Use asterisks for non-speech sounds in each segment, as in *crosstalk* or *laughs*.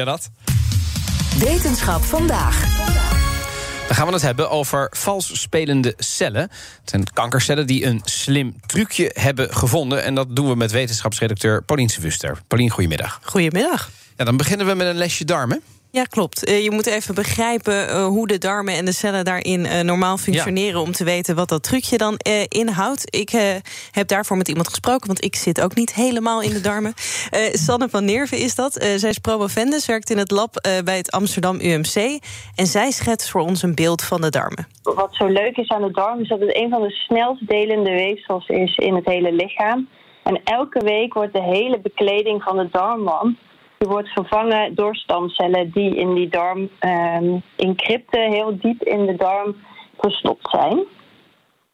Ja, dat. Wetenschap vandaag. Dan gaan we het hebben over vals spelende cellen. Het zijn kankercellen die een slim trucje hebben gevonden. En dat doen we met wetenschapsredacteur Paulien Wuster. Paulien, goedemiddag. Goedemiddag. Ja, dan beginnen we met een lesje darmen. Ja, klopt. Uh, je moet even begrijpen uh, hoe de darmen en de cellen daarin uh, normaal functioneren... Ja. om te weten wat dat trucje dan inhoudt. Ik heb daarvoor met iemand gesproken, want ik zit ook niet helemaal in de darmen. *laughs* Sanne van Neerven is dat. zij is promovendus, werkt in het lab bij het Amsterdam UMC. En zij schetst voor ons een beeld van de darmen. Wat zo leuk is aan de darm is dat het een van de snelst delende weefsels is in het hele lichaam. En elke week wordt de hele bekleding van de darmwand die wordt vervangen door stamcellen die in die darm um, in crypten heel diep in de darm verstopt zijn.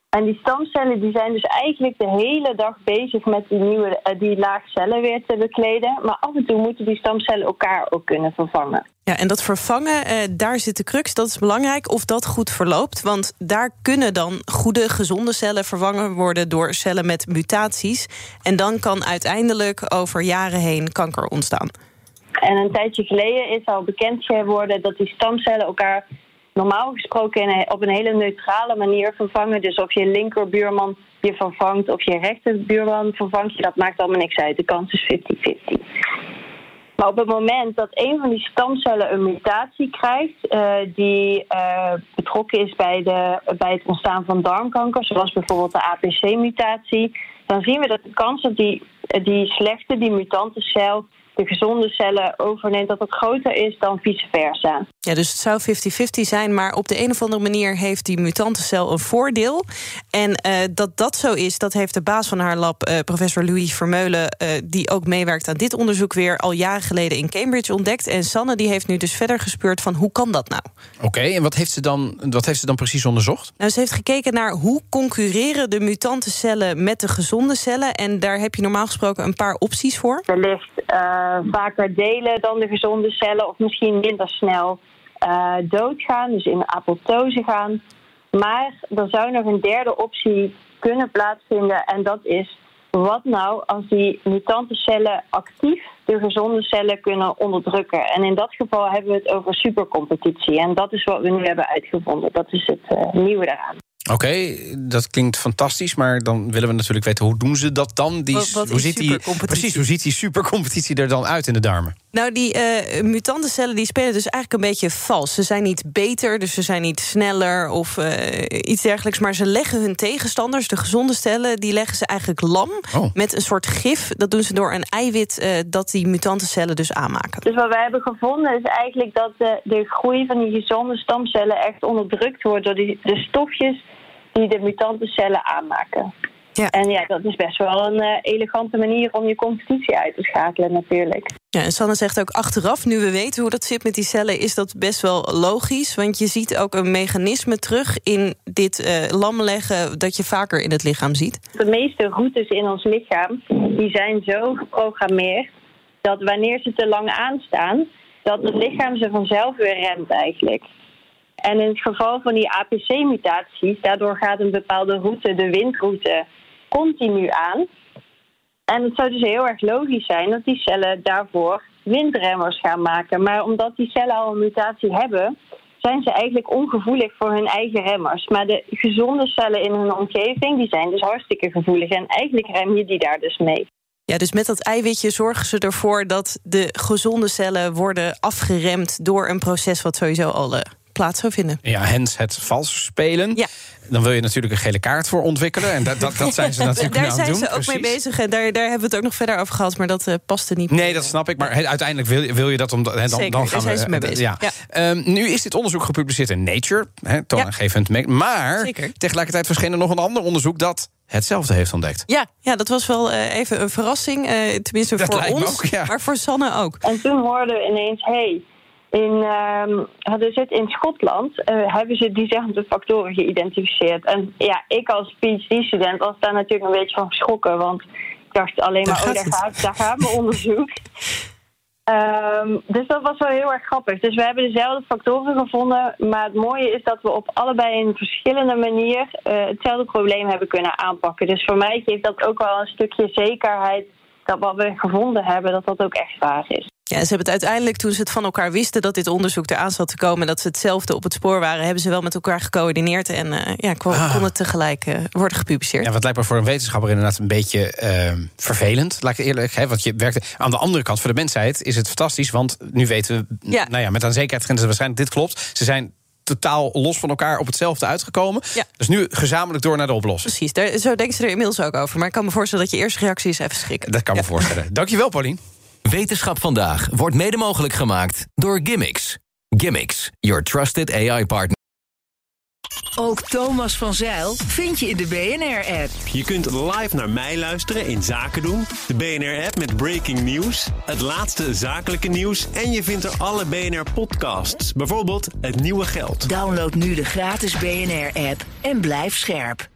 En die stamcellen die zijn dus eigenlijk de hele dag bezig met die, nieuwe, uh, die laag cellen weer te bekleden. Maar af en toe moeten die stamcellen elkaar ook kunnen vervangen. Ja, en dat vervangen, uh, daar zit de crux. Dat is belangrijk of dat goed verloopt. Want daar kunnen dan goede, gezonde cellen vervangen worden door cellen met mutaties. En dan kan uiteindelijk over jaren heen kanker ontstaan. En een tijdje geleden is al bekend geworden dat die stamcellen elkaar normaal gesproken op een hele neutrale manier vervangen. Dus of je linkerbuurman je vervangt of je rechterbuurman vervangt je, dat maakt allemaal niks uit. De kans is 50-50. Maar op het moment dat een van die stamcellen een mutatie krijgt, uh, die uh, betrokken is bij, de, bij het ontstaan van darmkanker, zoals bijvoorbeeld de APC-mutatie, dan zien we dat de kans dat die, die slechte, die mutante cel, de gezonde cellen overneemt, dat het groter is dan vice versa. Ja, dus het zou 50-50 zijn, maar op de een of andere manier heeft die mutante cel een voordeel. En uh, dat dat zo is, dat heeft de baas van haar lab, uh, professor Louis Vermeulen, uh, die ook meewerkt aan dit onderzoek, weer al jaren geleden in Cambridge ontdekt. En Sanne die heeft nu dus verder gespeurd van hoe kan dat nou? Oké, okay, en wat heeft, ze dan, wat heeft ze dan precies onderzocht? Nou, ze heeft gekeken naar hoe concurreren de mutante cellen met de gezonde cellen. En daar heb je normaal gesproken een paar opties voor. Wellicht vaker delen dan de gezonde cellen, of misschien minder snel uh, doodgaan, dus in apoptose gaan. Maar er zou nog een derde optie kunnen plaatsvinden en dat is wat nou als die mutante cellen actief de gezonde cellen kunnen onderdrukken. En in dat geval hebben we het over supercompetitie. En dat is wat we nu hebben uitgevonden. Dat is het uh, nieuwe daaraan. Oké, okay, dat klinkt fantastisch, maar dan willen we natuurlijk weten hoe doen ze dat dan? Die, wat, wat hoe ziet die, precies, hoe ziet die supercompetitie er dan uit in de darmen? Nou, die uh, mutante cellen die spelen dus eigenlijk een beetje vals. Ze zijn niet beter, dus ze zijn niet sneller of uh, iets dergelijks. Maar ze leggen hun tegenstanders, de gezonde cellen, die leggen ze eigenlijk lam oh. met een soort gif. Dat doen ze door een eiwit uh, dat die mutante cellen dus aanmaken. Dus wat wij hebben gevonden is eigenlijk dat de, de groei van die gezonde stamcellen echt onderdrukt wordt door die, de stofjes die de mutante cellen aanmaken. Ja. En ja, dat is best wel een uh, elegante manier om je competitie uit te schakelen natuurlijk. Ja, en Sanne zegt ook achteraf, nu we weten hoe dat zit met die cellen... is dat best wel logisch, want je ziet ook een mechanisme terug... in dit uh, lamleggen dat je vaker in het lichaam ziet. De meeste routes in ons lichaam die zijn zo geprogrammeerd... dat wanneer ze te lang aanstaan, dat het lichaam ze vanzelf weer remt eigenlijk. En in het geval van die APC-mutaties, daardoor gaat een bepaalde route, de windroute, continu aan. En het zou dus heel erg logisch zijn dat die cellen daarvoor windremmers gaan maken. Maar omdat die cellen al een mutatie hebben, zijn ze eigenlijk ongevoelig voor hun eigen remmers. Maar de gezonde cellen in hun omgeving, die zijn dus hartstikke gevoelig. En eigenlijk rem je die daar dus mee. Ja, dus met dat eiwitje zorgen ze ervoor dat de gezonde cellen worden afgeremd door een proces wat sowieso al uh, plaats zou vinden. Ja, hens het vals spelen. Ja. Dan wil je natuurlijk een gele kaart voor ontwikkelen. En dat, dat, dat zijn ze *laughs* natuurlijk daar aan het doen. Daar zijn ze ook mee bezig. En daar, daar hebben we het ook nog verder over gehad. Maar dat uh, paste niet. Nee, dat snap ik. Maar uiteindelijk wil, wil je dat om. He, dan, Zeker, dan gaan daar zijn we, ze mee bezig. Ja. Ja. Um, nu is dit onderzoek gepubliceerd in Nature. He, toonaangevend. Ja. Maar Zeker. tegelijkertijd verscheen er nog een ander onderzoek dat hetzelfde heeft ontdekt. Ja, ja dat was wel uh, even een verrassing. Uh, tenminste Dat voor ons, ook, ja. maar voor Sanne ook. En toen hoorden we ineens, hé, hey, in, ehm hadden ze het in Schotland, eh, hebben ze diezelfde factoren geïdentificeerd. En ja, ik als PhD-student was daar natuurlijk een beetje van geschrokken, want ik dacht alleen Daar maar, oh, daar gaat, daar gaat mijn onderzoek. *laughs* Ehm, dus dat was wel heel erg grappig. Dus we hebben dezelfde factoren gevonden. Maar het mooie is dat we op allebei een verschillende manier eh, hetzelfde probleem hebben kunnen aanpakken. Dus voor mij geeft dat ook wel een stukje zekerheid dat wat we gevonden hebben, dat dat ook echt waar is. Ja, ze hebben het uiteindelijk, toen ze het van elkaar wisten dat dit onderzoek eraan zat te komen, en dat ze hetzelfde op het spoor waren, hebben ze wel met elkaar gecoördineerd en eh, ja, kon, Ah. kon het tegelijk eh, worden gepubliceerd. Ja, wat lijkt me voor een wetenschapper inderdaad een beetje eh, vervelend. Laat ik eerlijk hè, want je werkt. Aan de andere kant, voor de mensheid is het fantastisch. Want nu weten we, Ja. nou ja, met aan zekerheid ze waarschijnlijk dit klopt. Ze zijn totaal los van elkaar op hetzelfde uitgekomen. Ja. Dus nu gezamenlijk door naar de oplossing. Precies, daar, zo denken ze er inmiddels ook over. Maar ik kan me voorstellen dat je eerste reactie is even schrikken. Dat kan me voorstellen. *laughs* Dankjewel, Paulien. Wetenschap vandaag wordt mede mogelijk gemaakt door Gimmicks. Gimmicks, your trusted AI partner. Ook Thomas van Zeil vind je in de BNR-app. Je kunt live naar mij luisteren in Zaken doen. De BNR-app met breaking news. Het laatste zakelijke nieuws. En je vindt er alle BNR-podcasts. Bijvoorbeeld Het Nieuwe Geld. Download nu de gratis BNR-app en blijf scherp.